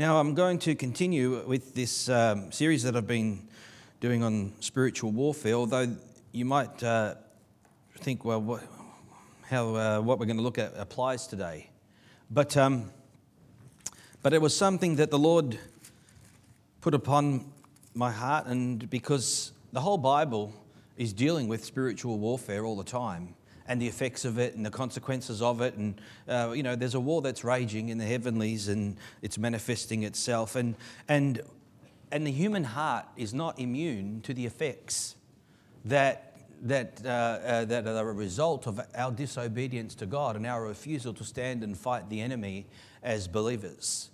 Now, I'm going to continue with this um, series that I've been doing on spiritual warfare, although you might uh, think, well, what, how uh, what we're going to look at applies today. But, um, but it was something that the Lord put upon my heart, and because the whole Bible is dealing with spiritual warfare all the time and the effects of it and the consequences of it. And, uh, you know, there's a war that's raging in the heavenlies and it's manifesting itself. And, and, and the human heart is not immune to the effects that, that, uh, uh, that are a result of our disobedience to God and our refusal to stand and fight the enemy as believers.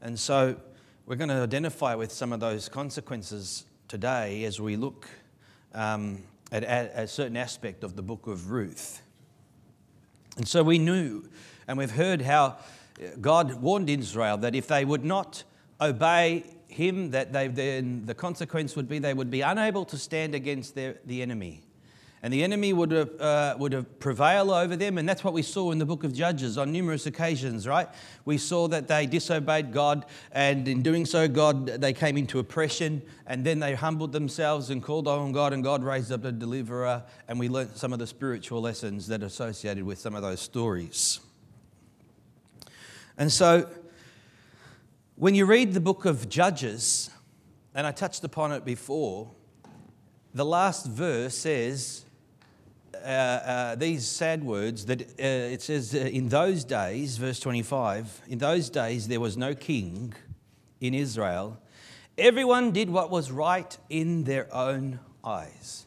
And so we're going to identify with some of those consequences today as we look. Um, at a certain aspect of the book of Ruth. And so we knew, and we've heard how uh, God warned Israel that if they would not obey him, that they, then the consequence would be they would be unable to stand against their, the enemy and the enemy would have, uh, would have prevailed over them. And that's what we saw in the book of Judges on numerous occasions, right? We saw that they disobeyed God, and in doing so, God, they came into oppression, and then they humbled themselves and called on God, and God raised up a deliverer. And we learned some of the spiritual lessons that are associated with some of those stories. And so, when you read the book of Judges, and I touched upon it before, the last verse says, uh, uh, these sad words that uh, it says, uh, In those days, verse 25, in those days there was no king in Israel. Everyone did what was right in their own eyes.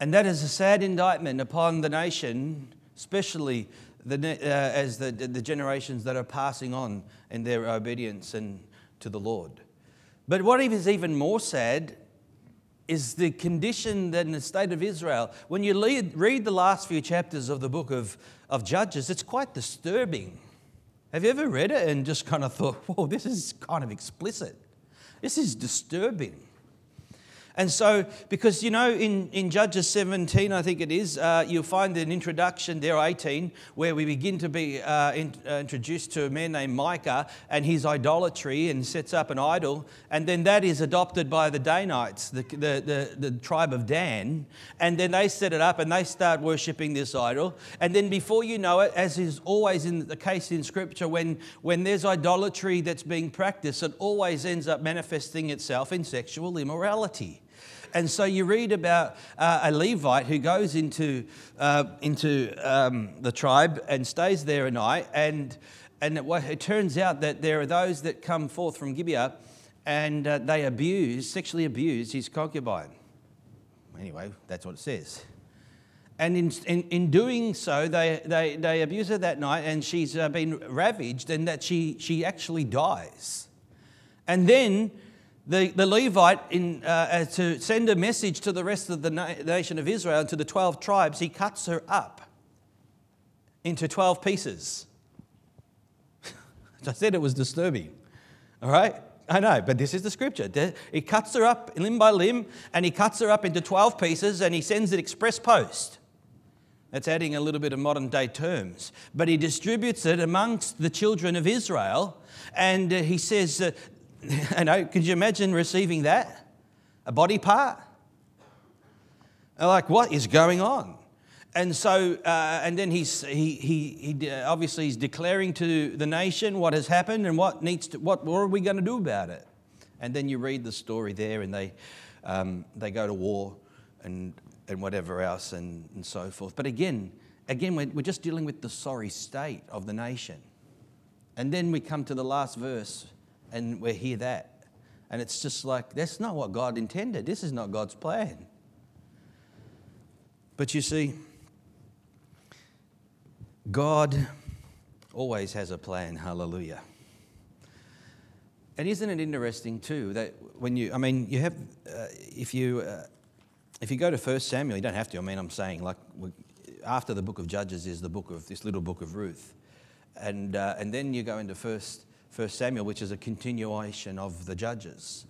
And that is a sad indictment upon the nation, especially the, uh, as the, the generations that are passing on in their obedience and to the Lord. But what is even more sad is the condition that in the state of Israel. When you read, read the last few chapters of the book of, of Judges, it's quite disturbing. Have you ever read it and just kind of thought, whoa, this is kind of explicit? This is disturbing. And so, because you know, in, in Judges 17, I think it is, uh, you'll find an introduction there, 18, where we begin to be uh, in, uh, introduced to a man named Micah and his idolatry and sets up an idol. And then that is adopted by the Danites, the, the, the, the tribe of Dan. And then they set it up and they start worshipping this idol. And then before you know it, as is always in the case in Scripture, when, when there's idolatry that's being practiced, it always ends up manifesting itself in sexual immorality. And so you read about uh, a Levite who goes into, uh, into um, the tribe and stays there a night. And, and it, it, turns out that there are those that come forth from Gibeah and uh, they abuse, sexually abuse his concubine. Anyway, that's what it says. And in, in, in, doing so, they, they, they abuse her that night, and she's uh, been ravaged, and that she, she actually dies. And then the, the Levite, in, uh, to send a message to the rest of the na- nation of Israel and to the 12 tribes, he cuts her up into 12 pieces. I said it was disturbing. All right? I know, but this is the scripture. He cuts her up limb by limb and he cuts her up into 12 pieces and he sends it express post. That's adding a little bit of modern day terms. But he distributes it amongst the children of Israel and uh, he says, uh, you know, could you imagine receiving that? A body part? like, what is going on? And so, uh, and then he's, he, he, he obviously he's declaring to the nation what has happened and what needs to, what, what are we going to do about it? And then you read the story there and they, um, they go to war and, and whatever else and, and so forth. But again, again, we're, we're just dealing with the sorry state of the nation. And then we come to the last verse and we hear that. And it's just like, that's not what God intended. This is not God's plan. But you see, God always has a plan. Hallelujah. And isn't it interesting too that when you, I mean, you have, uh, if you, uh, if you go to First Samuel, you don't have to. I mean, I'm saying like after the book of Judges is the book of this little book of Ruth, and uh, and then you go into First First Samuel, which is a continuation of the Judges.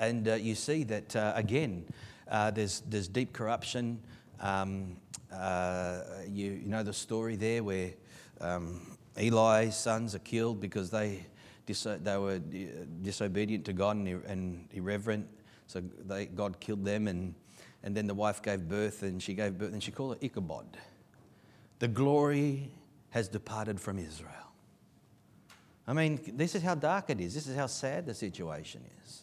And uh, you see that, uh, again, uh, there's, there's deep corruption. Um, uh, you, you, know the story there where um, Eli's sons are killed because they dis- they were uh, disobedient to God and, ir- and irreverent. So they, God killed them, and, and then the wife gave birth, and she gave birth, and she called it Ichabod. The glory has departed from Israel. I mean, this is how dark it is. This is how sad the situation is.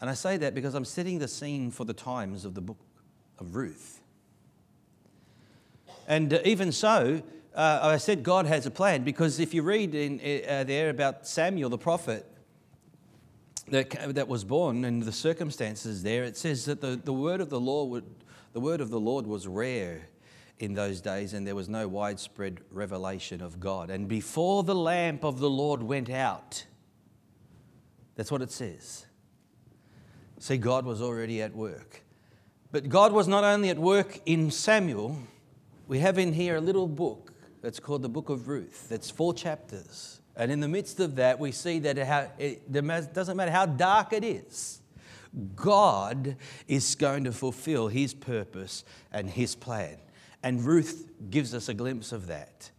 And I say that because I'm setting the scene for the times of the book of Ruth. And uh, even so, uh, I said God has a plan because if you read in, uh, there about Samuel the prophet that, that was born and the circumstances there, it says that the, the word of the Lord would, the word of the Lord was rare in those days and there was no widespread revelation of God. And before the lamp of the Lord went out, that's what it says. See, God was already at work. But God was not only at work in Samuel, we have in here a little book that's called the Book of Ruth. That's four chapters. And in the midst of that, we see that it doesn't matter how dark it is, God is going to fulfill His purpose and His plan. And Ruth gives us a glimpse of that.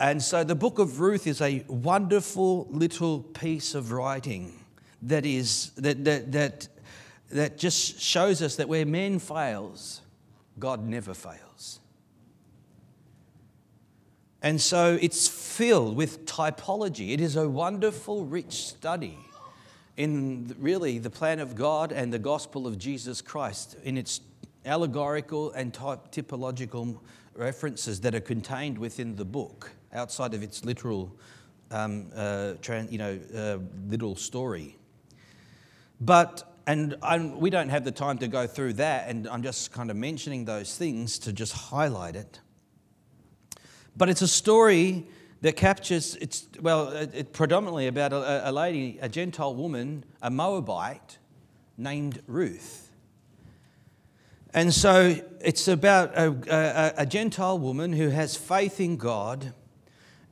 And so the book of Ruth is a wonderful little piece of writing that is that that that, that just shows us that where man fails, God never fails. And so it's filled with typology. It is a wonderful, rich study in really the plan of God and the gospel of Jesus Christ in its allegorical and typ- typological references that are contained within the book outside of its literal, um, uh, you know, uh, story. But and I'm, we don't have the time to go through that, and I'm just kind of mentioning those things to just highlight it. But it's a story that captures, it's, well, it, predominantly about a, a lady, a Gentile woman, a Moabite named Ruth. And so it's about a, a, a, Gentile woman who has faith in God,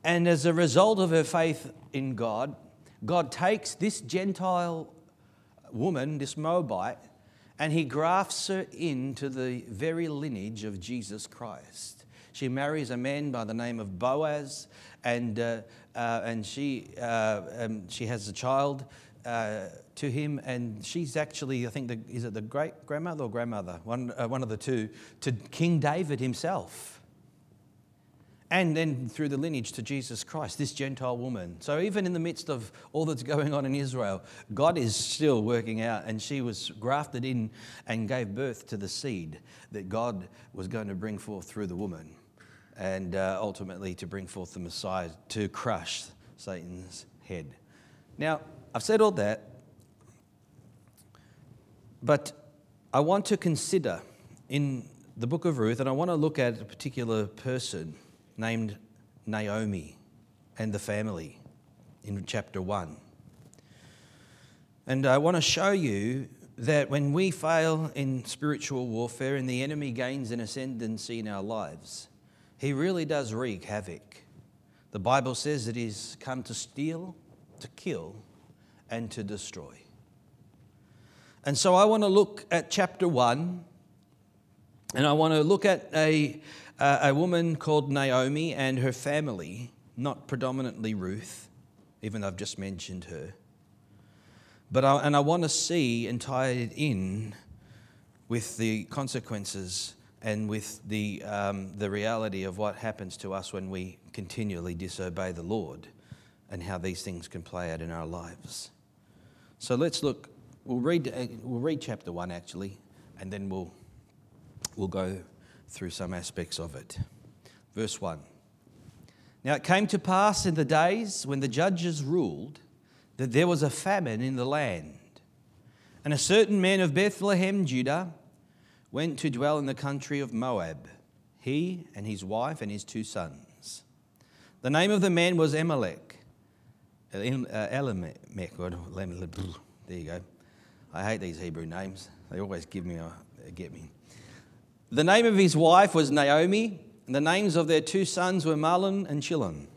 and as a result of her faith in God, God takes this Gentile woman, this Moabite, and he grafts her into the very lineage of Jesus Christ. She marries a man by the name of Boaz, and, uh, uh, and she, uh, um, she has a child uh, to him, and she's actually, I think, the, is it the great grandmother or grandmother? One, uh, one of the two, to King David himself and then through the lineage to Jesus Christ, this Gentile woman. So, even in the midst of all that's going on in Israel, God is still working out, and she was grafted in and gave birth to the seed that God was going to bring forth through the woman and uh, ultimately to bring forth the Messiah to crush Satan's head. Now, I've said all that, but I want to consider in the book of Ruth, and I want to look at a particular person named Naomi and the family in chapter 1. And I want to show you that when we fail in spiritual warfare and the enemy gains an ascendancy in our lives, he really does wreak havoc. The Bible says that he's come to steal, to kill, and to destroy. And so I want to look at chapter 1, and I want to look at a, a woman called Naomi and her family, not predominantly Ruth, even though I've just mentioned her. But I, and I want to see and tie it in with the consequences and with the, um, the reality of what happens to us when we continually disobey the Lord and how these things can play out in our lives. So let's look, we'll read, uh, we'll read chapter 1 actually, and then we'll, we'll go through some aspects of it. Verse 1. Now it came to pass in the days when the judges ruled that there was a famine in the land. And a certain man of Bethlehem, Judah, went to dwell in the country of Moab, he and his wife and his two sons. The name of the man was Emelech. Uh, Elimelech. There you go. I hate these Hebrew names. They always give me a, get me. The name of his wife was Naomi, and the names of their two sons were Mahlon and Chilion,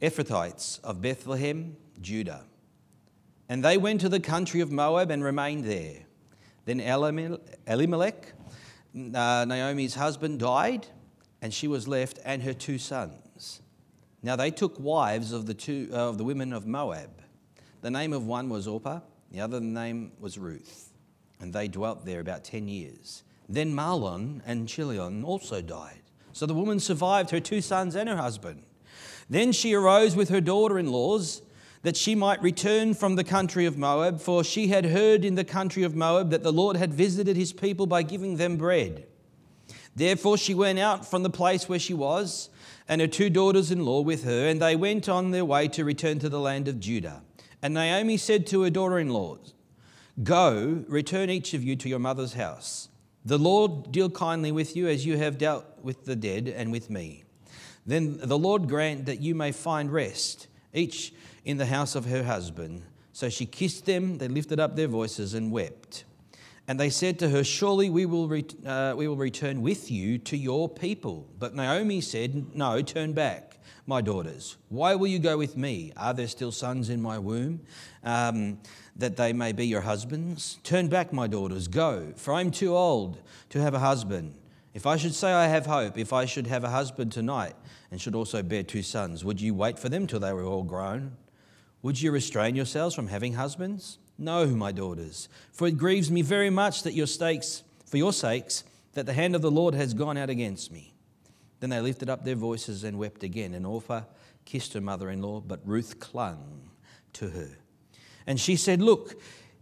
Ephrathites of Bethlehem, Judah. And they went to the country of Moab and remained there. Then Elimelech uh, Naomi's husband died, and she was left and her two sons. Now they took wives of the, two, uh, of the women of Moab. The name of one was Orpah, the other name was Ruth, and they dwelt there about 10 years. Then Mahlon and Chilion also died. So the woman survived her two sons and her husband. Then she arose with her daughter in laws that she might return from the country of Moab, for she had heard in the country of Moab that the Lord had visited his people by giving them bread. Therefore she went out from the place where she was, and her two daughters in law with her, and they went on their way to return to the land of Judah. And Naomi said to her daughter in laws, Go, return each of you to your mother's house. The Lord deal kindly with you as you have dealt with the dead and with me. Then the Lord grant that you may find rest, each in the house of her husband. So she kissed them, they lifted up their voices and wept. And they said to her, Surely we will, uh, we will return with you to your people. But Naomi said, No, turn back, my daughters. Why will you go with me? Are there still sons in my womb, um, that they may be your husbands? Turn back, my daughters, go, for I'm too old to have a husband. If I should say I have hope, if I should have a husband tonight and should also bear two sons, would you wait for them till they were all grown? Would you restrain yourselves from having husbands? No, my daughters, for it grieves me very much that your stakes, for your sakes, that the hand of the Lord has gone out against me. Then they lifted up their voices and wept again, and Orpah kissed her mother in law, but Ruth clung to her. And she said, Look,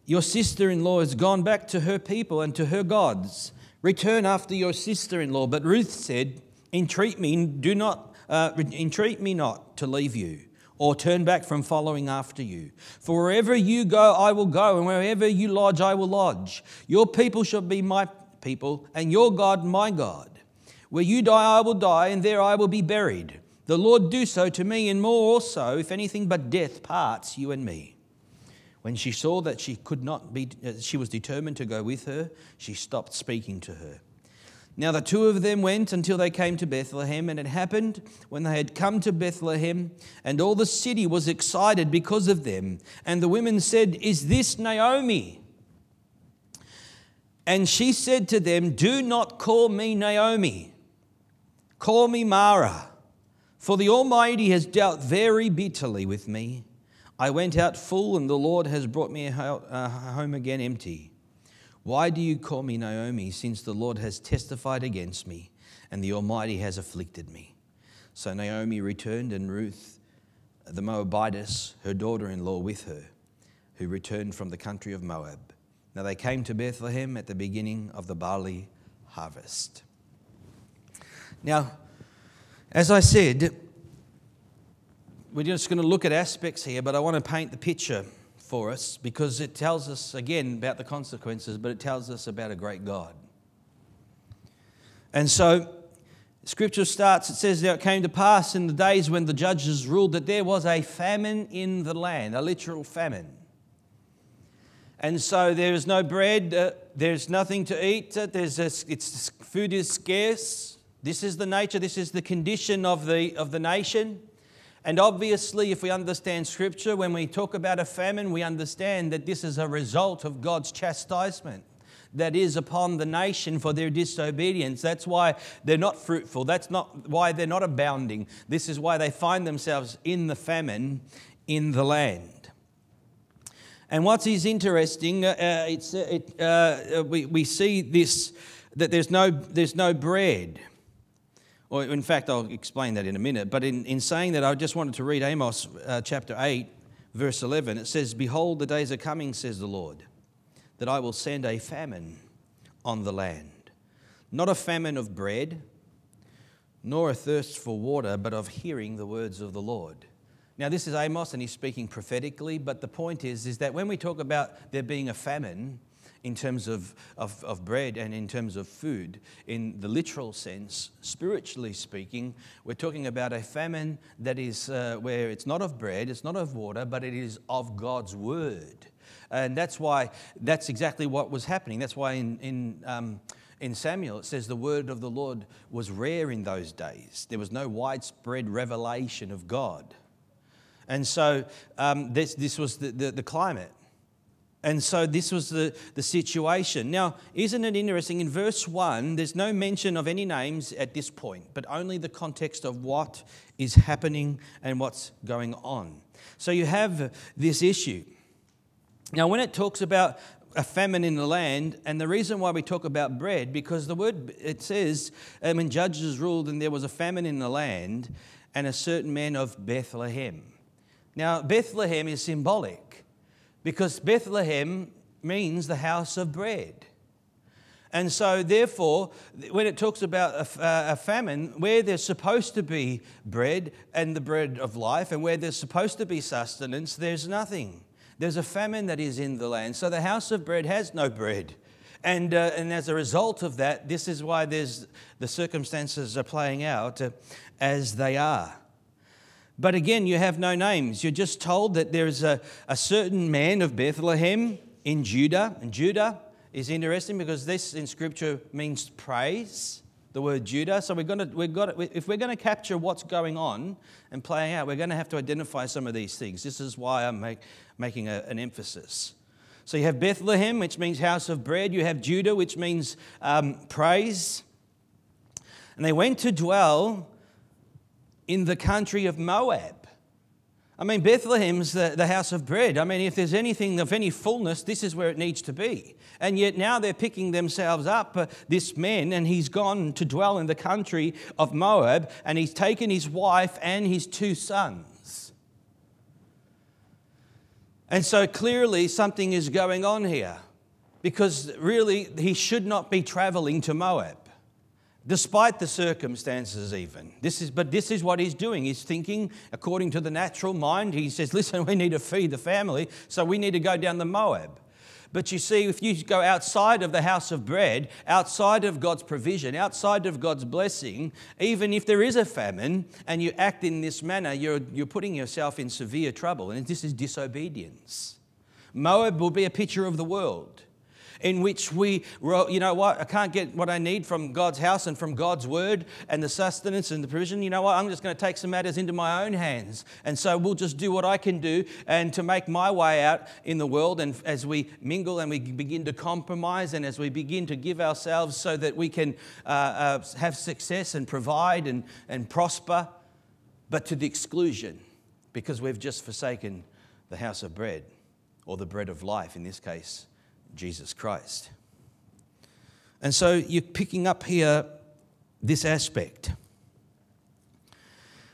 your sister in law has gone back to her people and to her gods. Return after your sister in law. But Ruth said, Entreat me, do not, uh, entreat me not to leave you or turn back from following after you. For wherever you go, I will go, and wherever you lodge, I will lodge. Your people shall be my people, and your God my God. Where you die, I will die, and there I will be buried. The Lord do so to me, and more also, if anything but death parts you and me. When she saw that she could not be, uh, she was determined to go with her, she stopped speaking to her. Now the two of them went until they came to Bethlehem, and it happened when they had come to Bethlehem, and all the city was excited because of them. And the women said, Is this Naomi? And she said to them, Do not call me Naomi, call me Mara, for the Almighty has dealt very bitterly with me. I went out full, and the Lord has brought me uh, home again empty. Why do you call me Naomi, since the Lord has testified against me and the Almighty has afflicted me? So Naomi returned, and Ruth, the Moabitess, her daughter in law, with her, who returned from the country of Moab. Now they came to Bethlehem at the beginning of the barley harvest. Now, as I said, we're just going to look at aspects here, but I want to paint the picture for us because it tells us, again, about the consequences, but it tells us about a great God. And so, scripture starts, it says, Now it came to pass in the days when the judges ruled that there was a famine in the land, a literal famine. And so there is no bread, uh, there's nothing to eat, uh, there's a, it's, food is scarce. This is the nature, this is the condition of the, of the nation. And obviously, if we understand Scripture, when we talk about a famine, we understand that this is a result of God's chastisement that is upon the nation for their disobedience. That's why they're not fruitful. That's not why they're not abounding. This is why they find themselves in the famine in the land. And what is interesting, uh, uh it's, uh, it, uh, we, we see this that there's no, there's no bread. Or, in fact, I'll explain that in a minute. But in, in saying that, I just wanted to read Amos uh, chapter 8, verse 11. It says, Behold, the days are coming, says the Lord, that I will send a famine on the land. Not a famine of bread, nor a thirst for water, but of hearing the words of the Lord. Now, this is Amos, and he's speaking prophetically, but the point is, is that when we talk about there being a famine, in terms of, of, of, bread and in terms of food. In the literal sense, spiritually speaking, we're talking about a famine that is uh, where it's not of bread, it's not of water, but it is of God's word. And that's why, that's exactly what was happening. That's why in, in, um, in Samuel it says the word of the Lord was rare in those days. There was no widespread revelation of God. And so um, this, this was the, the, the climate. And so this was the, the situation. Now, isn't it interesting? In verse 1, there's no mention of any names at this point, but only the context of what is happening and what's going on. So you have this issue. Now, when it talks about a famine in the land, and the reason why we talk about bread, because the word, it says, when judges ruled and there was a famine in the land, and a certain man of Bethlehem. Now, Bethlehem is symbolic because Bethlehem means the house of bread. And so, therefore, when it talks about a, a, famine, where there's supposed to be bread and the bread of life, and where there's supposed to be sustenance, there's nothing. There's a famine that is in the land. So the house of bread has no bread. And, uh, and as a result of that, this is why there's, the circumstances are playing out uh, as they are. But again, you have no names. You're just told that there's a, a certain man of Bethlehem in Judah. And Judah is interesting because this in Scripture means praise, the word Judah. So we're we've got to, if we're going to capture what's going on and playing out, we're going to have to identify some of these things. This is why I'm make, making a, an emphasis. So you have Bethlehem, which means house of bread. You have Judah, which means um, praise. And they went to dwell in the country of Moab. I mean, Bethlehem's the, the house of bread. I mean, if there's anything of any fullness, this is where it needs to be. And yet now they're picking themselves up, uh, this man, and he's gone to dwell in the country of Moab, and he's taken his wife and his two sons. And so clearly something is going on here, because really he should not be traveling to Moab despite the circumstances even. This is but this is what he's doing. He's thinking according to the natural mind. He says listen we need to feed the family so we need to go down the moab. But you see if you go outside of the house of bread outside of god's provision outside of god's blessing even if there is a famine and you act in this manner you're, you're putting yourself in severe trouble. And this is disobedience. Moab will be a picture of the world in which we, you know what, I can't get what I need from God's house and from God's word and the sustenance and the provision. You know what, I'm just going to take some matters into my own hands. And so we'll just do what I can do and to make my way out in the world. And as we mingle and we begin to compromise and as we begin to give ourselves so that we can uh, uh, have success and provide and, and prosper, but to the exclusion because we've just forsaken the house of bread or the bread of life in this case Jesus Christ. And so you're picking up here this aspect.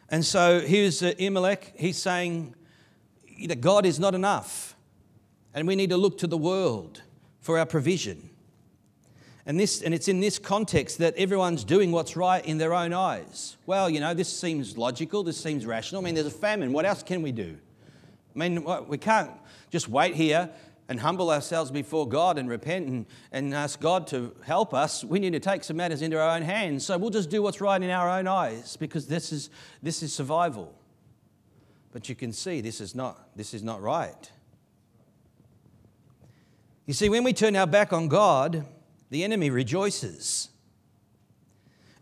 And so here's uh, Elimelech. He's saying that God is not enough, and we need to look to the world for our provision. And, this, and it's in this context that everyone's doing what's right in their own eyes. Well, you know, this seems logical, this seems rational. I mean, there's a famine. What else can we do? I mean, we can't just wait here and humble ourselves before God and repent and, and ask God to help us, we need to take some matters into our own hands. So we'll just do what's right in our own eyes because this is, this is survival. But you can see this is not, this is not right. You see, when we turn our back on God, the enemy rejoices.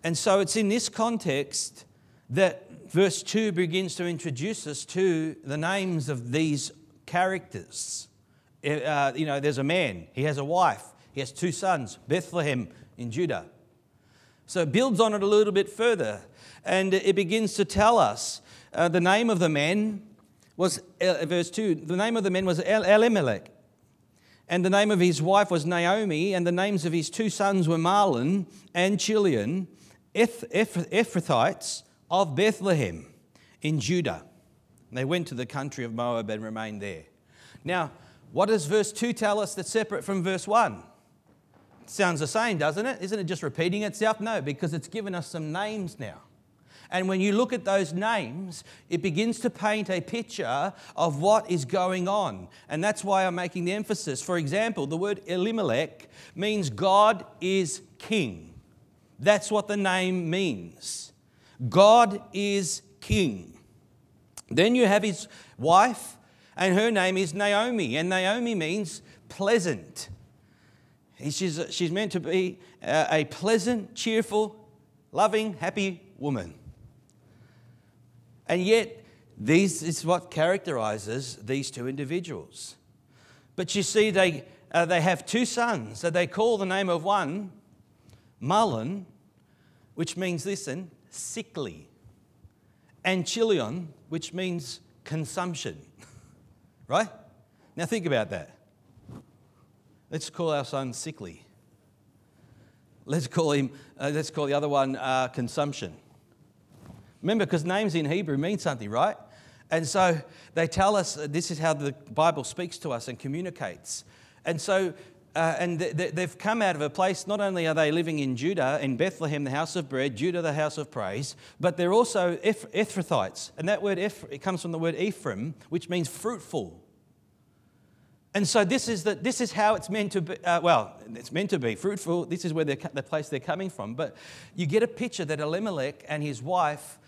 And so it's in this context that verse 2 begins to introduce us to the names of these characters uh, you know, there's a man, he has a wife, he has two sons, Bethlehem in Judah. So it builds on it a little bit further, and it begins to tell us uh, the name of the man was, uh, verse 2, the name of the man was El- Elimelech, and the name of his wife was Naomi, and the names of his two sons were Mahlon and Chilion, Eph- Eph- Ephrathites of Bethlehem in Judah. And they went to the country of Moab and remained there. Now, what does verse 2 tell us that's separate from verse 1? Sounds the same, doesn't it? Isn't it just repeating itself? No, because it's given us some names now. And when you look at those names, it begins to paint a picture of what is going on. And that's why I'm making the emphasis. For example, the word Elimelech means God is king. That's what the name means. God is king. Then you have his wife, and her name is Naomi, and Naomi means pleasant. She's, she's meant to be a pleasant, cheerful, loving, happy woman. And yet, this is what characterizes these two individuals. But you see, they, uh, they have two sons, so they call the name of one Mahlon, which means, listen, sickly, and Chilion, which means consumption. Right? Now think about that. Let's call our son sickly. Let's call him, uh, let's call the other one uh, consumption. Remember, because names in Hebrew mean something, right? And so they tell us uh, this is how the Bible speaks to us and communicates. And so, uh, and th- they've come out of a place, not only are they living in Judah, in Bethlehem, the house of bread, Judah, the house of praise, but they're also Eph- Ephrathites. And that word, Eph- it comes from the word Ephraim, which means fruitful. And so this is, the, this is how it's meant to be. Uh, well, it's meant to be fruitful. This is where the place they're coming from. But you get a picture that Elimelech and his wife,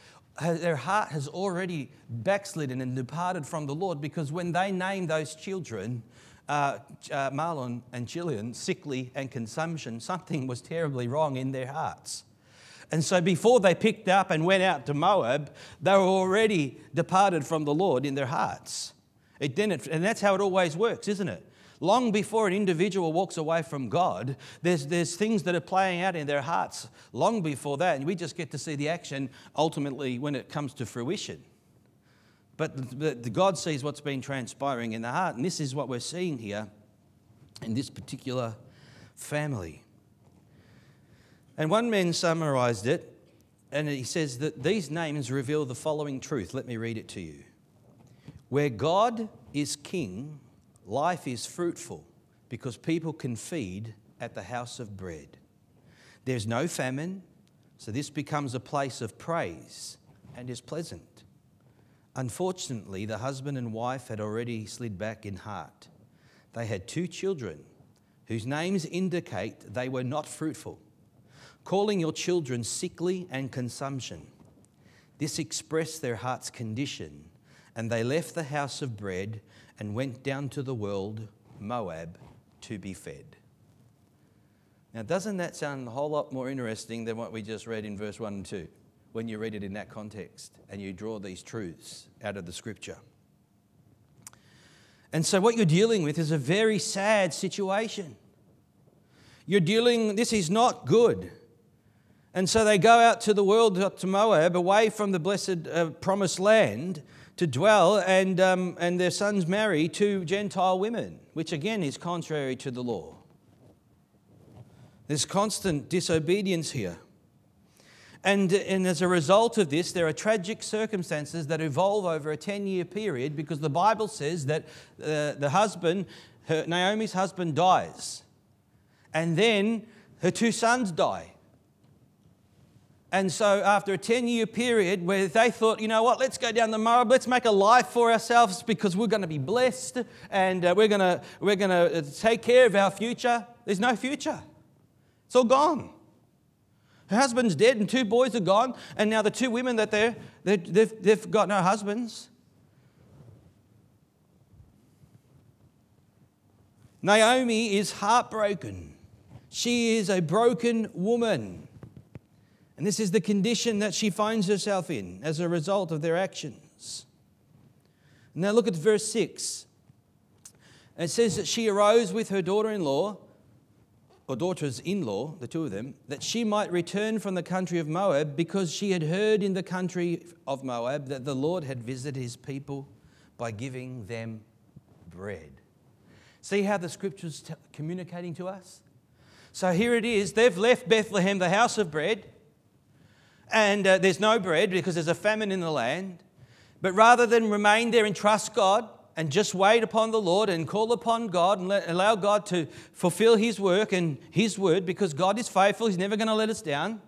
their heart has already backslidden and departed from the Lord because when they named those children, uh, uh, Mahlon and Chilion, sickly and consumption, something was terribly wrong in their hearts. And so before they picked up and went out to Moab, they were already departed from the Lord in their hearts. It didn't, and that's how it always works, isn't it? Long before an individual walks away from God, there's, there's things that are playing out in their hearts long before that, and we just get to see the action ultimately when it comes to fruition. But the, the God sees what's been transpiring in the heart, and this is what we're seeing here in this particular family. And one man summarized it, and he says that these names reveal the following truth. Let me read it to you. Where God is king, life is fruitful because people can feed at the house of bread. There's no famine, so this becomes a place of praise and is pleasant. Unfortunately, the husband and wife had already slid back in heart. They had two children whose names indicate they were not fruitful, calling your children sickly and consumption. This expressed their heart's condition and they left the house of bread and went down to the world, Moab, to be fed. Now, doesn't that sound a whole lot more interesting than what we just read in verse 1 and 2 when you read it in that context and you draw these truths out of the scripture? And so, what you're dealing with is a very sad situation. You're dealing, this is not good. And so they go out to the world, to Moab, away from the blessed uh, promised land, to dwell, and, um, and their sons marry two Gentile women, which again is contrary to the law. There's constant disobedience here. And, and as a result of this, there are tragic circumstances that evolve over a 10 year period because the Bible says that uh, the husband, her, Naomi's husband, dies. And then her two sons die. And so, after a 10 year period where they thought, you know what, let's go down the Moab, let's make a life for ourselves because we're going to be blessed and uh, we're going to we're going to uh, take care of our future, there's no future. It's all gone. Her husband's dead and two boys are gone, and now the two women that they're, they're they've, they've got no husbands. Naomi is heartbroken. She is a broken woman. And this is the condition that she finds herself in as a result of their actions. Now look at verse 6. It says that she arose with her daughter in law, or daughters in law, the two of them, that she might return from the country of Moab because she had heard in the country of Moab that the Lord had visited his people by giving them bread. See how the scripture's t- communicating to us? So here it is. They've left Bethlehem, the house of bread and uh, there's no bread because there's a famine in the land. But rather than remain there and trust God and just wait upon the Lord and call upon God and let, allow God to fulfill His work and His word because God is faithful, He's never going to let us down.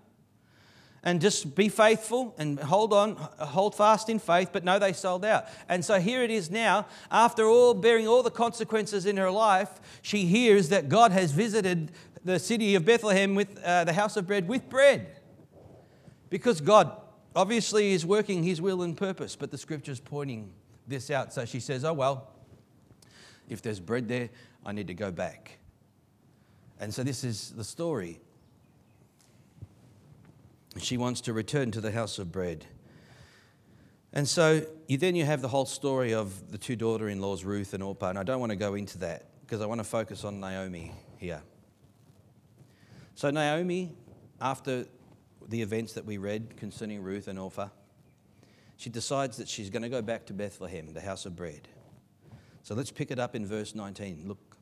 And just be faithful and hold on, hold fast in faith, but no, they sold out. And so here it is now, after all bearing all the consequences in her life, she hears that God has visited the city of Bethlehem with uh, the house of bread with bread. Because God obviously is working his will and purpose, but the scripture's pointing this out. So she says, Oh, well, if there's bread there, I need to go back. And so this is the story. She wants to return to the house of bread. And so you, then you have the whole story of the two daughter in laws, Ruth and Orpah. And I don't want to go into that because I want to focus on Naomi here. So, Naomi, after the events that we read concerning Ruth and Orpah, she decides that she's going to go back to Bethlehem, the house of bread. So let's pick it up in verse 19. Look.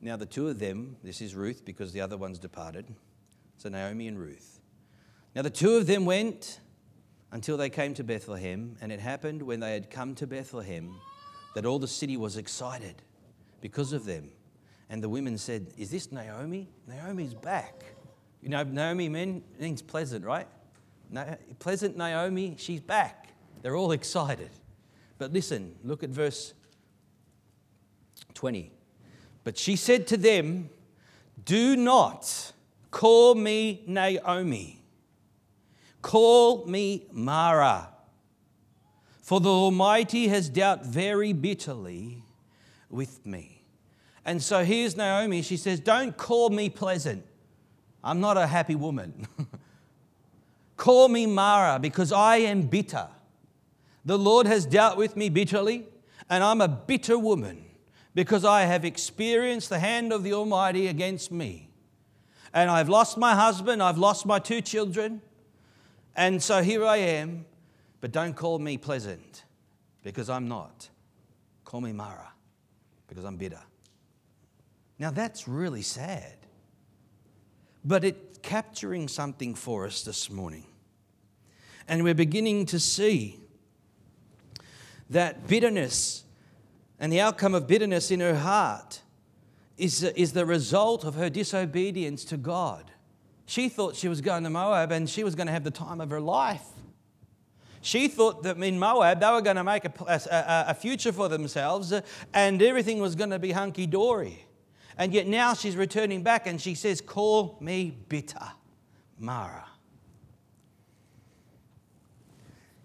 Now, the two of them, this is Ruth because the other one's departed. So, Naomi and Ruth. Now, the two of them went until they came to Bethlehem, and it happened when they had come to Bethlehem that all the city was excited because of them. And the women said, Is this Naomi? Naomi's back. You know, Naomi means pleasant, right? pleasant Naomi, she's back. They're all excited. But listen, look at verse 20. But she said to them, Do not call me Naomi, call me Mara. For the Almighty has dealt very bitterly with me. And so here's Naomi. She says, Don't call me pleasant. I'm not a happy woman. call me Mara because I am bitter. The Lord has dealt with me bitterly, and I'm a bitter woman because I have experienced the hand of the Almighty against me. And I've lost my husband, I've lost my two children, and so here I am. But don't call me pleasant because I'm not. Call me Mara because I'm bitter. Now that's really sad. But it's capturing something for us this morning. And we're beginning to see that bitterness and the outcome of bitterness in her heart is, is the result of her disobedience to God. She thought she was going to Moab and she was going to have the time of her life. She thought that in Moab they were going to make a, a, a future for themselves and everything was going to be hunky dory. And yet now she's returning back and she says, Call me bitter, Mara.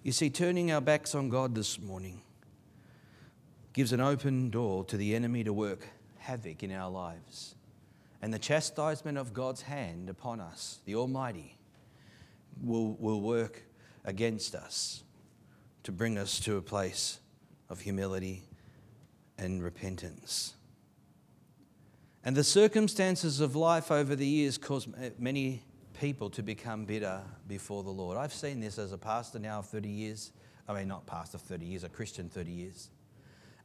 You see, turning our backs on God this morning gives an open door to the enemy to work havoc in our lives. And the chastisement of God's hand upon us, the Almighty, will, will work against us to bring us to a place of humility and repentance. And the circumstances of life over the years cause many people to become bitter before the Lord. I've seen this as a pastor now of 30 years. I mean, not pastor 30 years, a Christian 30 years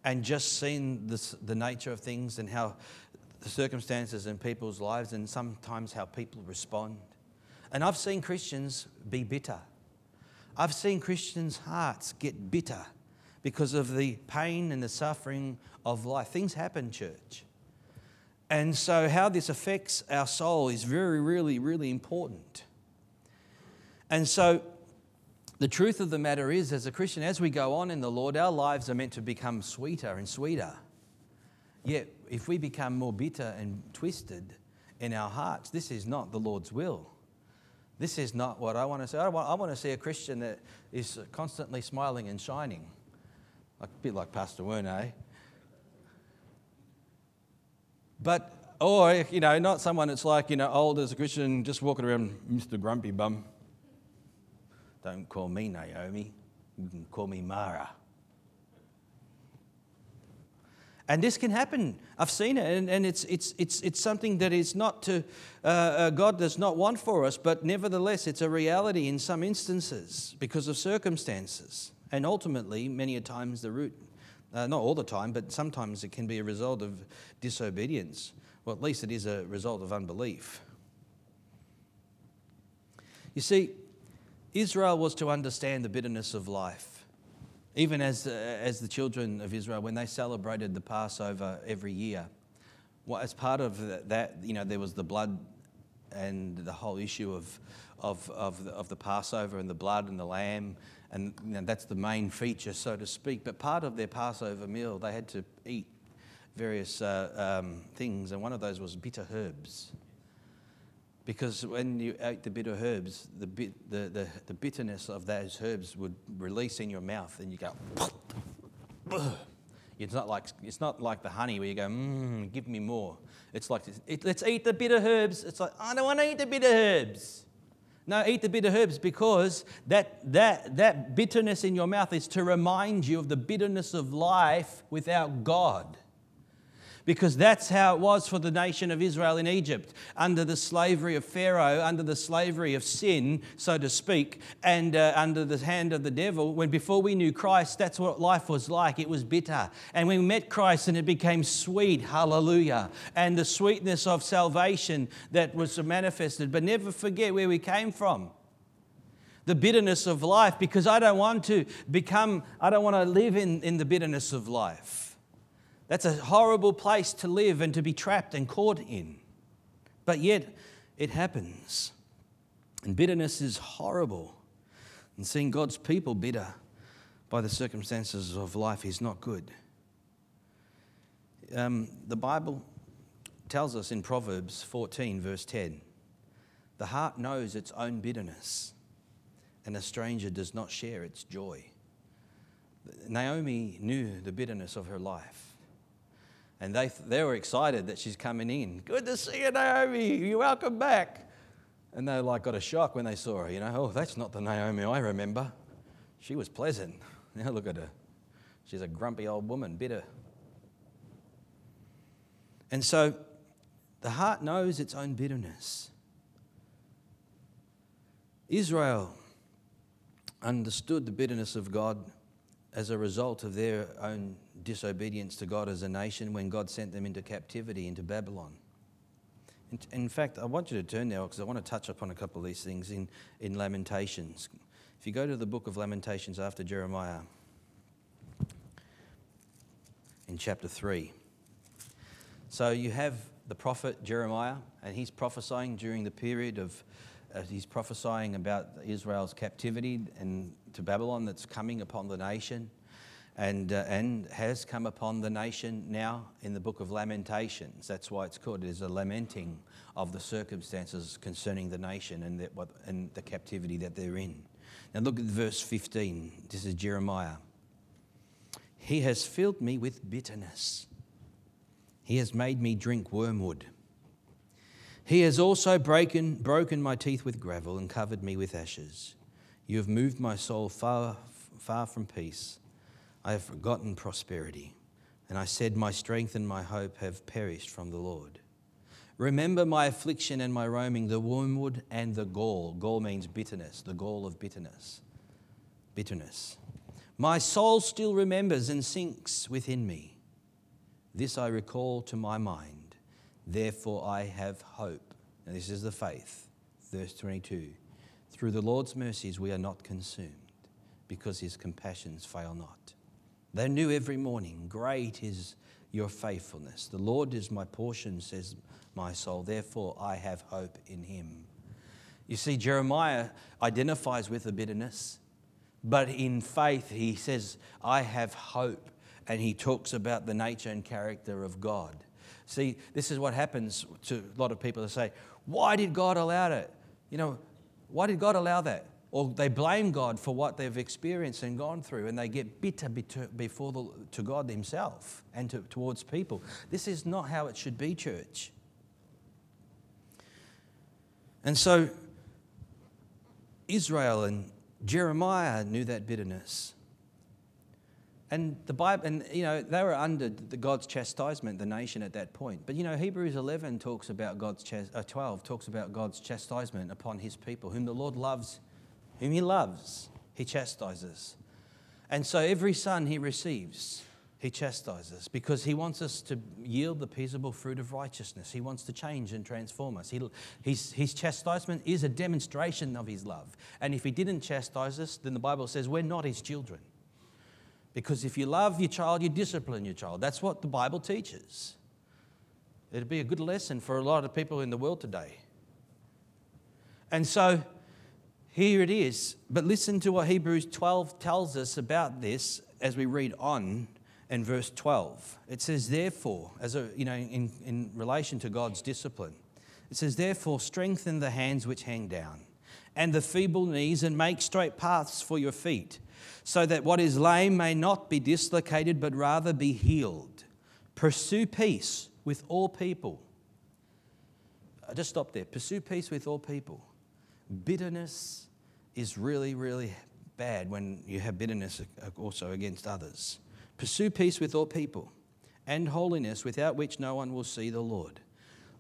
and just seen this, the nature of things and how the circumstances in people's lives and sometimes how people respond. And I've seen Christians be bitter. I've seen Christians' hearts get bitter because of the pain and the suffering of life. Things happen, church. And so, how this affects our soul is very, really, really important. And so, the truth of the matter is, as a Christian, as we go on in the Lord, our lives are meant to become sweeter and sweeter. Yet, if we become more bitter and twisted in our hearts, this is not the Lord's will. This is not what I want to see. I want, I want to see a Christian that is constantly smiling and shining, like, a bit like Pastor Werner. Eh? But, or, you know, not someone that's like, you know, old as a Christian, just walking around, Mr. Grumpy Bum. Don't call me Naomi, you can call me Mara. And this can happen. I've seen it, and, and it's, it's, it's, it's something that is not to, uh, uh, God does not want for us, but nevertheless, it's a reality in some instances because of circumstances. And ultimately, many a times, the root, uh, not all the time, but sometimes it can be a result of disobedience. Well, at least it is a result of unbelief. You see, Israel was to understand the bitterness of life. Even as, uh, as the children of Israel, when they celebrated the Passover every year, well, as part of that, you know, there was the blood and the whole issue of, of, of, the, of the Passover and the blood and the lamb, and you know, that's the main feature, so to speak. But part of their Passover meal, they had to eat various uh, um, things, and one of those was bitter herbs. Because when you ate the bitter herbs, the, bit, the, the, the bitterness of those herbs would release in your mouth and you go, it's not like, it's not like the honey where you go, mmm, give me more. It's like, it, let's eat the bitter herbs. It's like, I don't want to eat the bitter herbs. No, eat the bitter herbs because that, that, that bitterness in your mouth is to remind you of the bitterness of life without God because that's how it was for the nation of Israel in Egypt, under the slavery of Pharaoh, under the slavery of sin, so to speak, and uh, under the hand of the devil. When before we knew Christ, that's what life was like. It was bitter. And we met Christ and it became sweet. Hallelujah. And the sweetness of salvation that was manifested. But never forget where we came from the bitterness of life because I don't want to become, I don't want to live in, in the bitterness of life. That's a horrible place to live and to be trapped and caught in. But yet, it happens. And bitterness is horrible. And seeing God's people bitter by the circumstances of life is not good. Um, the Bible tells us in Proverbs 14, verse 10 the heart knows its own bitterness, and a stranger does not share its joy. Naomi knew the bitterness of her life. And they, they were excited that she's coming in. Good to see you, Naomi. You're welcome back. And they like got a shock when they saw her. You know, oh, that's not the Naomi I remember. She was pleasant. Now look at her. She's a grumpy old woman, bitter. And so the heart knows its own bitterness. Israel understood the bitterness of God as a result of their own disobedience to God as a nation when God sent them into captivity into Babylon. In, fact, I want you to turn now because I want to touch upon a couple of these things in, in Lamentations. If you go to the book of Lamentations after Jeremiah, in chapter 3. So you have the prophet Jeremiah, and he's prophesying during the period of, uh, he's prophesying about Israel's captivity and to Babylon that's coming upon the nation and, uh, and has come upon the nation now in the book of Lamentations. That's why it's called. It is a lamenting of the circumstances concerning the nation and the, what, and the captivity that they're in. Now look at verse 15. This is Jeremiah. He has filled me with bitterness. He has made me drink wormwood. He has also broken, broken my teeth with gravel and covered me with ashes. You have moved my soul far, far from peace. I have forgotten prosperity. And I said, My strength and my hope have perished from the Lord. Remember my affliction and my roaming, the wormwood and the gall. Gall means bitterness, the gall of bitterness. Bitterness. My soul still remembers and sinks within me. This I recall to my mind. Therefore I have hope. And this is the faith. Verse 22. Through the Lord's mercies we are not consumed, because his compassions fail not. They knew every morning, Great is your faithfulness. The Lord is my portion, says my soul. Therefore I have hope in him. You see, Jeremiah identifies with the bitterness, but in faith he says, I have hope. And he talks about the nature and character of God. See, this is what happens to a lot of people to say, Why did God allow it? You know, why did God allow that? Or they blame God for what they've experienced and gone through, and they get bitter before the, to God Himself and to, towards people. This is not how it should be, church. And so, Israel and Jeremiah knew that bitterness. And the Bible, and you know, they were under the God's chastisement, the nation at that point. But you know, Hebrews 11 talks about God's, uh, 12 talks about God's chastisement upon his people, whom the Lord loves, whom he loves, he chastises. And so every son he receives, he chastises because he wants us to yield the peaceable fruit of righteousness. He wants to change and transform us. He, his, his chastisement is a demonstration of his love. And if he didn't chastise us, then the Bible says we're not his children. Because if you love your child, you discipline your child. That's what the Bible teaches. It'd be a good lesson for a lot of people in the world today. And so here it is. But listen to what Hebrews 12 tells us about this as we read on in verse 12. It says, therefore, as a, you know, in, in relation to God's discipline, it says, therefore, strengthen the hands which hang down and the feeble knees and make straight paths for your feet so that what is lame may not be dislocated, but rather be healed. Pursue peace with all people. I just stop there. Pursue peace with all people. Bitterness is really, really bad when you have bitterness also against others. Pursue peace with all people and holiness, without which no one will see the Lord.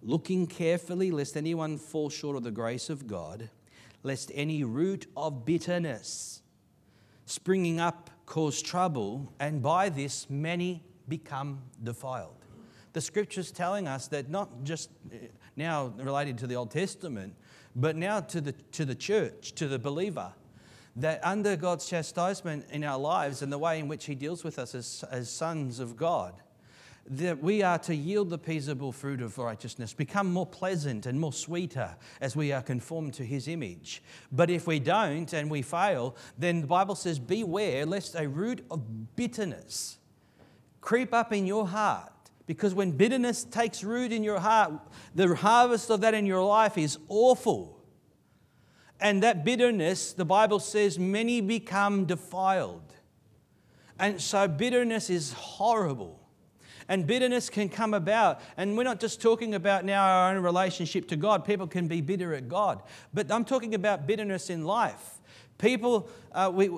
Looking carefully, lest anyone fall short of the grace of God, lest any root of bitterness springing up cause trouble, and by this many become defiled. The scripture's telling us that not just eh, now related to the Old Testament, but now to the, to the church, to the believer, that under God's chastisement in our lives and the way in which He deals with us as, as sons of God, that we are to yield the peaceable fruit of righteousness, become more pleasant and more sweeter as we are conformed to his image. But if we don't and we fail, then the Bible says, Beware lest a root of bitterness creep up in your heart. Because when bitterness takes root in your heart, the harvest of that in your life is awful. And that bitterness, the Bible says, many become defiled. And so bitterness is horrible. And bitterness can come about. And we're not just talking about now our own relationship to God. People can be bitter at God. But I'm talking about bitterness in life. People, uh, we,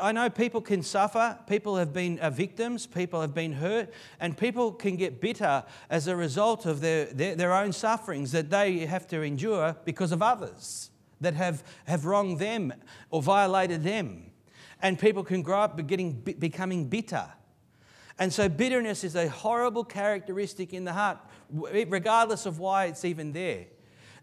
I know people can suffer. People have been uh, victims. People have been hurt. And people can get bitter as a result of their, their, their own sufferings that they have to endure because of others that have, have wronged them or violated them. And people can grow up getting, becoming bitter. And so bitterness is a horrible characteristic in the heart, regardless of why it's even there.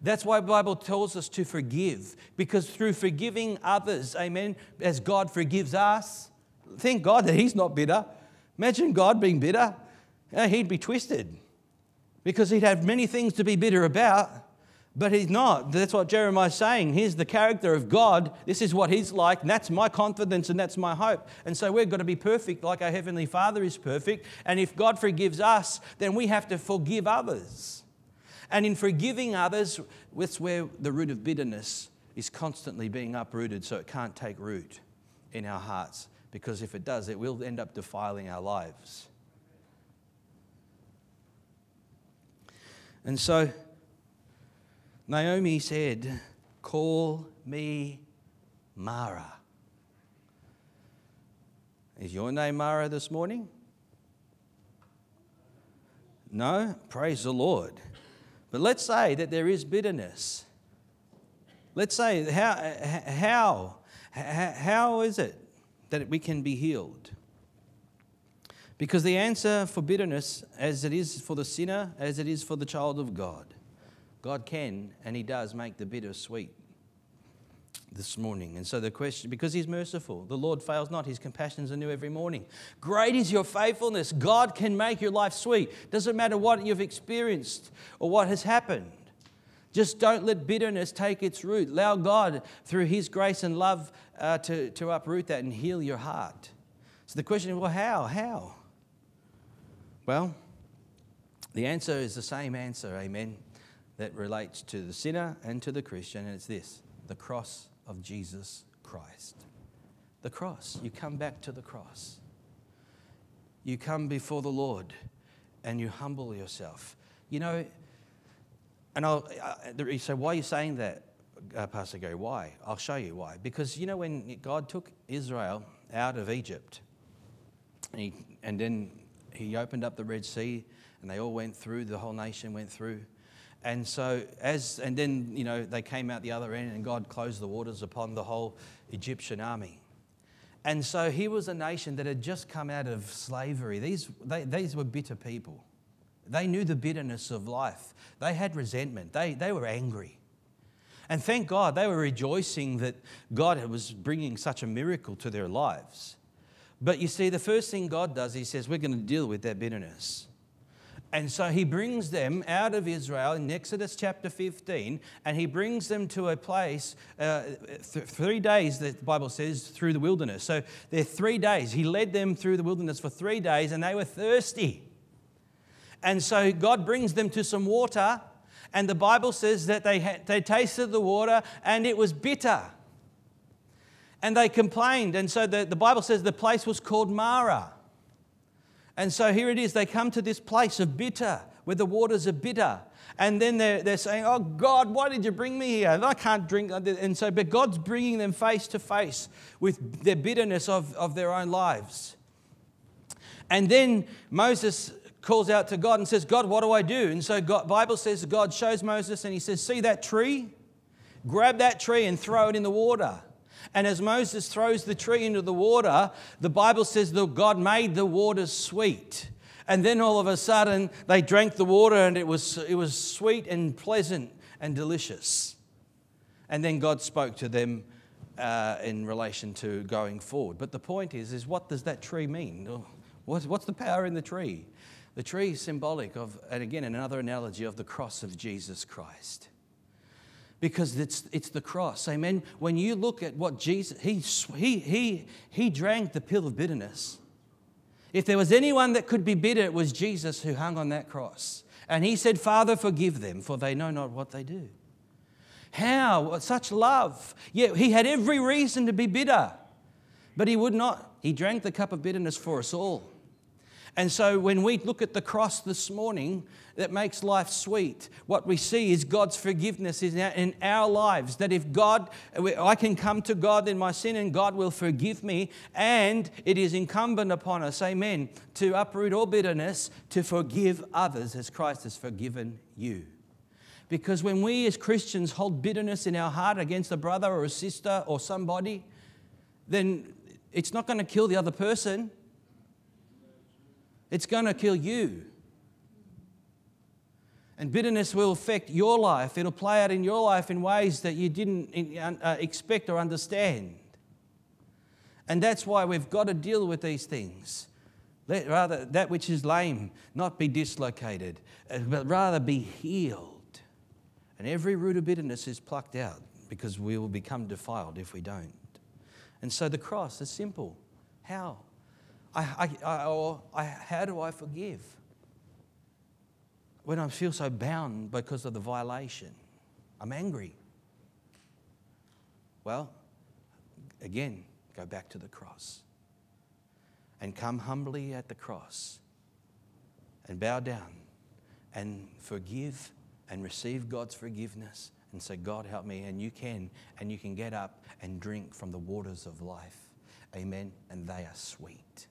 That's why the Bible tells us to forgive, because through forgiving others, amen, as God forgives us, thank God that He's not bitter. Imagine God being bitter. Uh, He'd be twisted because He'd have many things to be bitter about. But he's not. That's what Jeremiah's saying. Here's the character of God. This is what he's like. And that's my confidence and that's my hope. And so we've got to be perfect like our Heavenly Father is perfect. And if God forgives us, then we have to forgive others. And in forgiving others, that's where the root of bitterness is constantly being uprooted so it can't take root in our hearts. Because if it does, it will end up defiling our lives. And so, Naomi said, Call me Mara. Is your name Mara this morning? No? Praise the Lord. But let's say that there is bitterness. Let's say, how, how, how is it that we can be healed? Because the answer for bitterness, as it is for the sinner, as it is for the child of God, God can and He does make the bitter sweet this morning. And so the question, because He's merciful, the Lord fails not, His compassions are new every morning. Great is your faithfulness. God can make your life sweet. Doesn't matter what you've experienced or what has happened. Just don't let bitterness take its root. Allow God, through His grace and love, uh, to, to uproot that and heal your heart. So the question is well, how? How? Well, the answer is the same answer, amen that relates to the sinner and to the Christian, and it's this the cross of Jesus Christ. The cross. You come back to the cross. You come before the Lord and you humble yourself. You know, and I'll, you say, why are you saying that, uh, Pastor Gary? Why? I'll show you why. Because, you know, when God took Israel out of Egypt, and, he, and then he opened up the Red Sea, and they all went through, the whole nation went through. And so, as, and then, you know, they came out the other end and God closed the waters upon the whole Egyptian army. And so he was a nation that had just come out of slavery. These, they, these were bitter people. They knew the bitterness of life. They had resentment. They, they were angry. And thank God they were rejoicing that God was bringing such a miracle to their lives. But you see, the first thing God does, He says, we're going to deal with that bitterness. And so he brings them out of Israel in Exodus chapter 15, and he brings them to a place, uh, th- three days, that the Bible says, through the wilderness. So they're three days. He led them through the wilderness for three days, and they were thirsty. And so God brings them to some water, and the Bible says that they, they tasted the water, and it was bitter. And they complained, and so the, the Bible says the place was called Mara. And so here it is, they come to this place of bitter where the waters are bitter. And then they're, they're saying, Oh God, why did you bring me here? And I can't drink. And so, but God's bringing them face to face with their bitterness of, of their own lives. And then Moses calls out to God and says, God, what do I do? And so God, Bible says God shows Moses and he says, See that tree? Grab that tree and throw it in the water. And as Moses throws the tree into the water, the Bible says that God made the water sweet. And then all of a sudden, they drank the water and it was, it was sweet and pleasant and delicious. And then God spoke to them uh, in relation to going forward. But the point is, is what does that tree mean? What's, what's the power in the tree? The tree is symbolic of, and again, another analogy of the cross of Jesus Christ because it's, it's the cross. Amen. When you look at what Jesus, he, he, he, he drank the pill of bitterness. If there was anyone that could be bitter, it was Jesus who hung on that cross. And he said, Father, forgive them, for they know not what they do. How? Such love. Yeah, he had every reason to be bitter, but he would not. He drank the cup of bitterness for us all. And so when we look at the cross this morning, that makes life sweet. What we see is God's forgiveness in our lives. That if God, I can come to God in my sin and God will forgive me, and it is incumbent upon us, amen, to uproot all bitterness, to forgive others as Christ has forgiven you. Because when we as Christians hold bitterness in our heart against a brother or a sister or somebody, then it's not going to kill the other person. It's going to kill you. And bitterness will affect your life. It'll play out in your life in ways that you didn't uh, expect or understand. And that's why we've got to deal with these things. Let rather that which is lame not be dislocated, uh, but rather be healed. And every root of bitterness is plucked out because we will become defiled if we don't. And so the cross is simple. How? I, I, I, or I, how do I forgive? When I feel so bound because of the violation, I'm angry. Well, again, go back to the cross and come humbly at the cross and bow down and forgive and receive God's forgiveness and say, God, help me. And you can. And you can get up and drink from the waters of life. Amen. And they are sweet.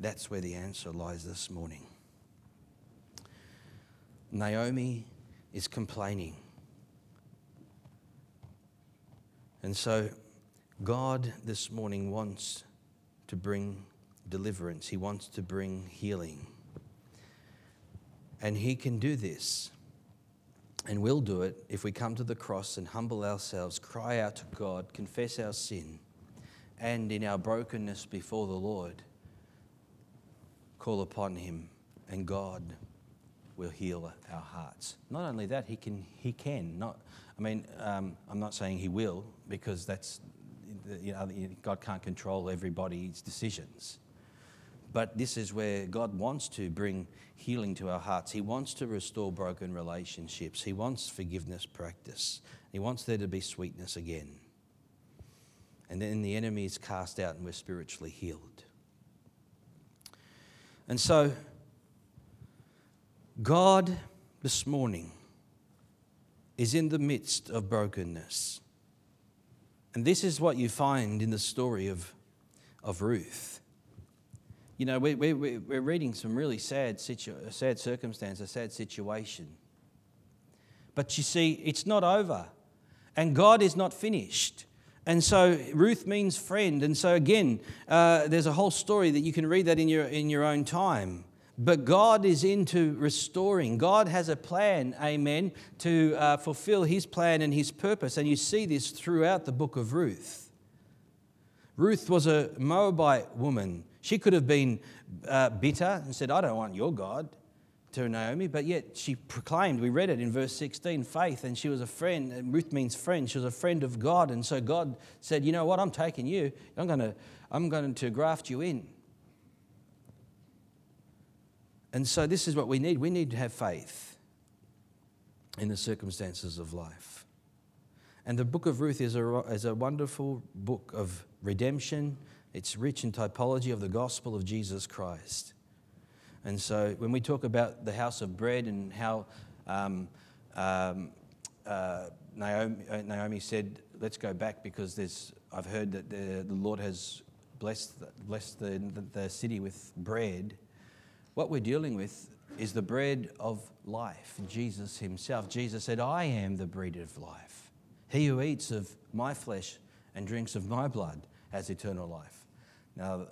That's where the answer lies this morning. Naomi is complaining. And so, God this morning wants to bring deliverance, He wants to bring healing. And He can do this. And we'll do it if we come to the cross and humble ourselves, cry out to God, confess our sin, and in our brokenness before the Lord, call upon Him, and God will heal our hearts. Not only that, He can. He can. Not. I mean, um, I'm not saying He will, because that's you know, God can't control everybody's decisions. But this is where God wants to bring healing to our hearts. He wants to restore broken relationships. He wants forgiveness practice. He wants there to be sweetness again. And then the enemy is cast out and we're spiritually healed. And so, God this morning is in the midst of brokenness. And this is what you find in the story of, of Ruth. You know, we, we, we're reading some really sad, situ- sad circumstance, a sad situation. But you see, it's not over, and God is not finished. And so Ruth means friend. And so again, uh, there's a whole story that you can read that in your, in your own time. But God is into restoring. God has a plan, amen, to uh, fulfill his plan and his purpose. And you see this throughout the book of Ruth. Ruth was a Moabite woman. She could have been uh, bitter and said, I don't want your God to Naomi, but yet she proclaimed, we read it in verse 16, faith, and she was a friend. And Ruth means friend. She was a friend of God. And so God said, You know what? I'm taking you. I'm going to, I'm going to graft you in. And so this is what we need. We need to have faith in the circumstances of life. And the book of Ruth is a, is a wonderful book of redemption. It's rich in typology of the gospel of Jesus Christ. And so when we talk about the house of bread and how um, um, uh, Naomi, uh, Naomi said, let's go back because there's, I've heard that the, the Lord has blessed, blessed the, the, the city with bread. What we're dealing with is the bread of life, Jesus himself. Jesus said, I am the bread of life. He who eats of my flesh and drinks of my blood has eternal life. Now,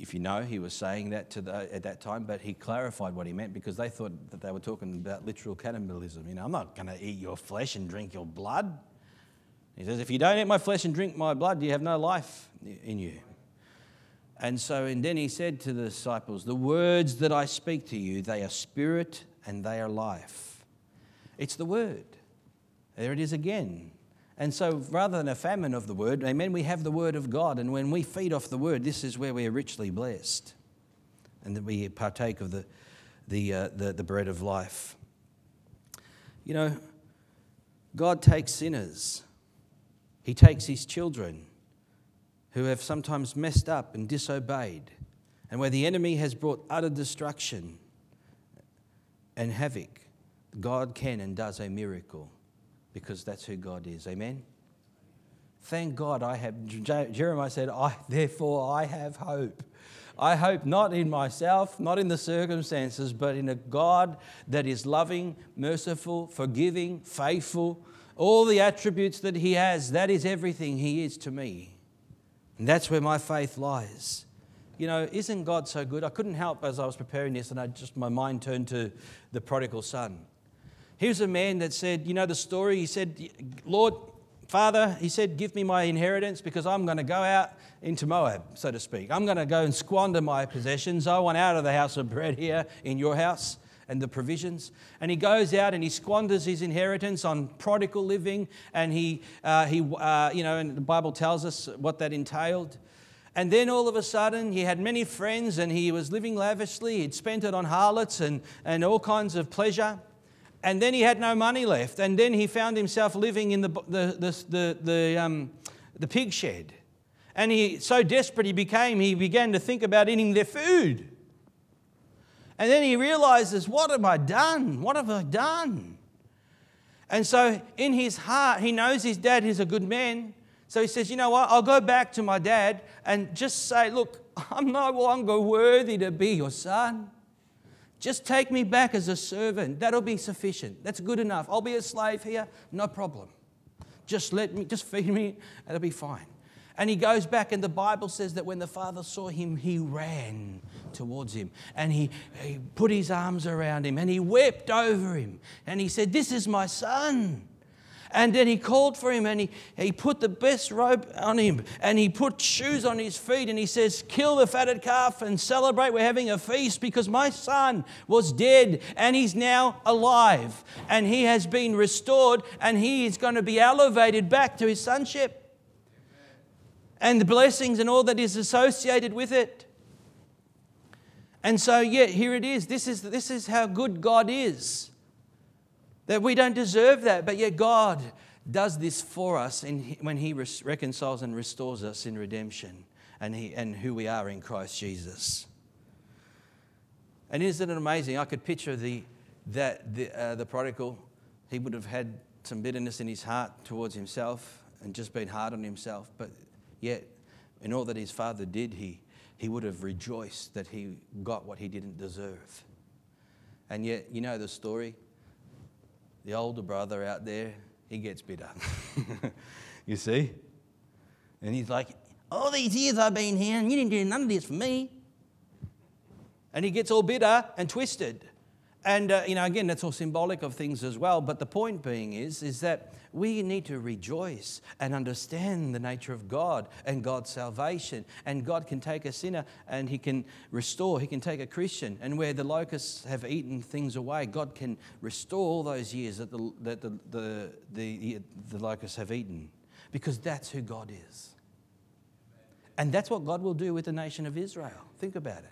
if you know, he was saying that to the, at that time, but he clarified what he meant because they thought that they were talking about literal cannibalism. You know, I'm not going to eat your flesh and drink your blood. He says, if you don't eat my flesh and drink my blood, you have no life in you. And so, and then he said to the disciples, The words that I speak to you, they are spirit and they are life. It's the word. There it is again. And so, rather than a famine of the word, amen, we have the word of God. And when we feed off the word, this is where we are richly blessed and that we partake of the, the, uh, the, the bread of life. You know, God takes sinners, He takes His children who have sometimes messed up and disobeyed, and where the enemy has brought utter destruction and havoc. God can and does a miracle because that's who God is. Amen? Thank God I have, Jeremiah said, I, therefore I have hope. I hope not in myself, not in the circumstances, but in a God that is loving, merciful, forgiving, faithful. All the attributes that He has, that is everything He is to me. And that's where my faith lies. You know, isn't God so good? I couldn't help as I was preparing this, and I just my mind turned to the prodigal son. Here's a man that said, you know the story? He said, Lord, Father, he said, give me my inheritance because I'm going to go out into Moab, so to speak. I'm going to go and squander my possessions. I want out of the house of bread here in your house and the provisions. And he goes out and he squanders his inheritance on prodigal living. And he, uh, he uh, you know, and the Bible tells us what that entailed. And then all of a sudden, he had many friends and he was living lavishly. He'd spent it on harlots and, and all kinds of pleasure. And then he had no money left. And then he found himself living in the, the, the, the, the, um, the pig shed. And he, so desperate he became, he began to think about eating their food. And then he realizes, What have I done? What have I done? And so in his heart, he knows his dad is a good man. So he says, You know what? I'll go back to my dad and just say, Look, I'm no longer worthy to be your son. Just take me back as a servant. That'll be sufficient. That's good enough. I'll be a slave here, no problem. Just let me, just feed me, it'll be fine. And he goes back, and the Bible says that when the father saw him, he ran towards him and he, he put his arms around him and he wept over him. And he said, This is my son. And then he called for him and he, he put the best robe on him and he put shoes on his feet and he says, Kill the fatted calf and celebrate. We're having a feast because my son was dead and he's now alive and he has been restored and he is going to be elevated back to his sonship and the blessings and all that is associated with it. And so, yeah, here it is. This is, this is how good God is. That we don't deserve that, but yet God does this for us in, when He reconciles and restores us in redemption and, he, and who we are in Christ Jesus. And isn't it amazing? I could picture the, that the, uh, the prodigal, he would have had some bitterness in his heart towards himself and just been hard on himself, but Yet, in all that his father did, he, he would have rejoiced that he got what he didn't deserve. And yet, you know the story. The older brother out there, he gets bitter. you see? And he's like, All these years I've been here, and you didn't do none of this for me. And he gets all bitter and twisted. And, uh, you know, again, that's all symbolic of things as well. But the point being is, is that we need to rejoice and understand the nature of God and God's salvation. And God can take a sinner and He can restore. He can take a Christian. And where the locusts have eaten things away, God can restore all those years that the, that the, the, the, the locusts have eaten. Because that's who God is. And that's what God will do with the nation of Israel. Think about it.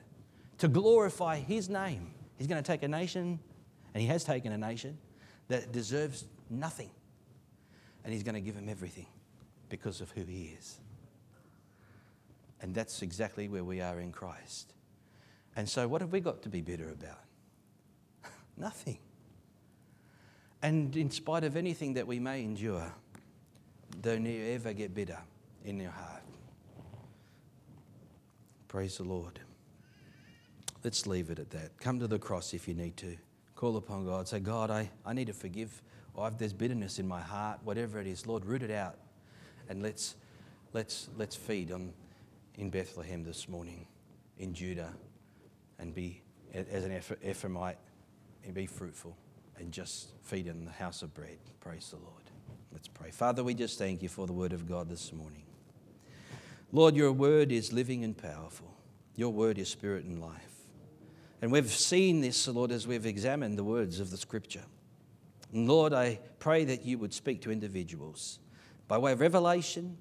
To glorify His name He's going to take a nation, and He has taken a nation that deserves nothing, and He's going to give him everything because of who He is. And that's exactly where we are in Christ. And so, what have we got to be bitter about? Nothing. And in spite of anything that we may endure, don't ever get bitter in your heart. Praise the Lord. Let's leave it at that. Come to the cross if you need to. Call upon God. Say, God, I, I need to forgive. Or if there's bitterness in my heart, whatever it is, Lord, root it out. And let's, let's, let's feed on, in Bethlehem this morning, in Judah, and be, as an Ephraimite, and be fruitful and just feed in the house of bread. Praise the Lord. Let's pray. Father, we just thank you for the word of God this morning. Lord, your word is living and powerful. Your word is spirit and life. And we've seen this, Lord, as we've examined the words of the scripture. And Lord, I pray that you would speak to individuals by way of revelation.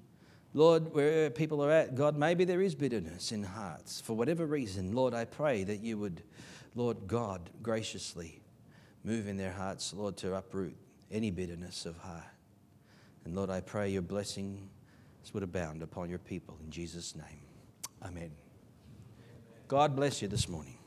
Lord, where people are at, God, maybe there is bitterness in hearts for whatever reason. Lord, I pray that you would, Lord God, graciously move in their hearts, Lord, to uproot any bitterness of heart. And Lord, I pray your blessings would abound upon your people in Jesus' name. Amen. God bless you this morning.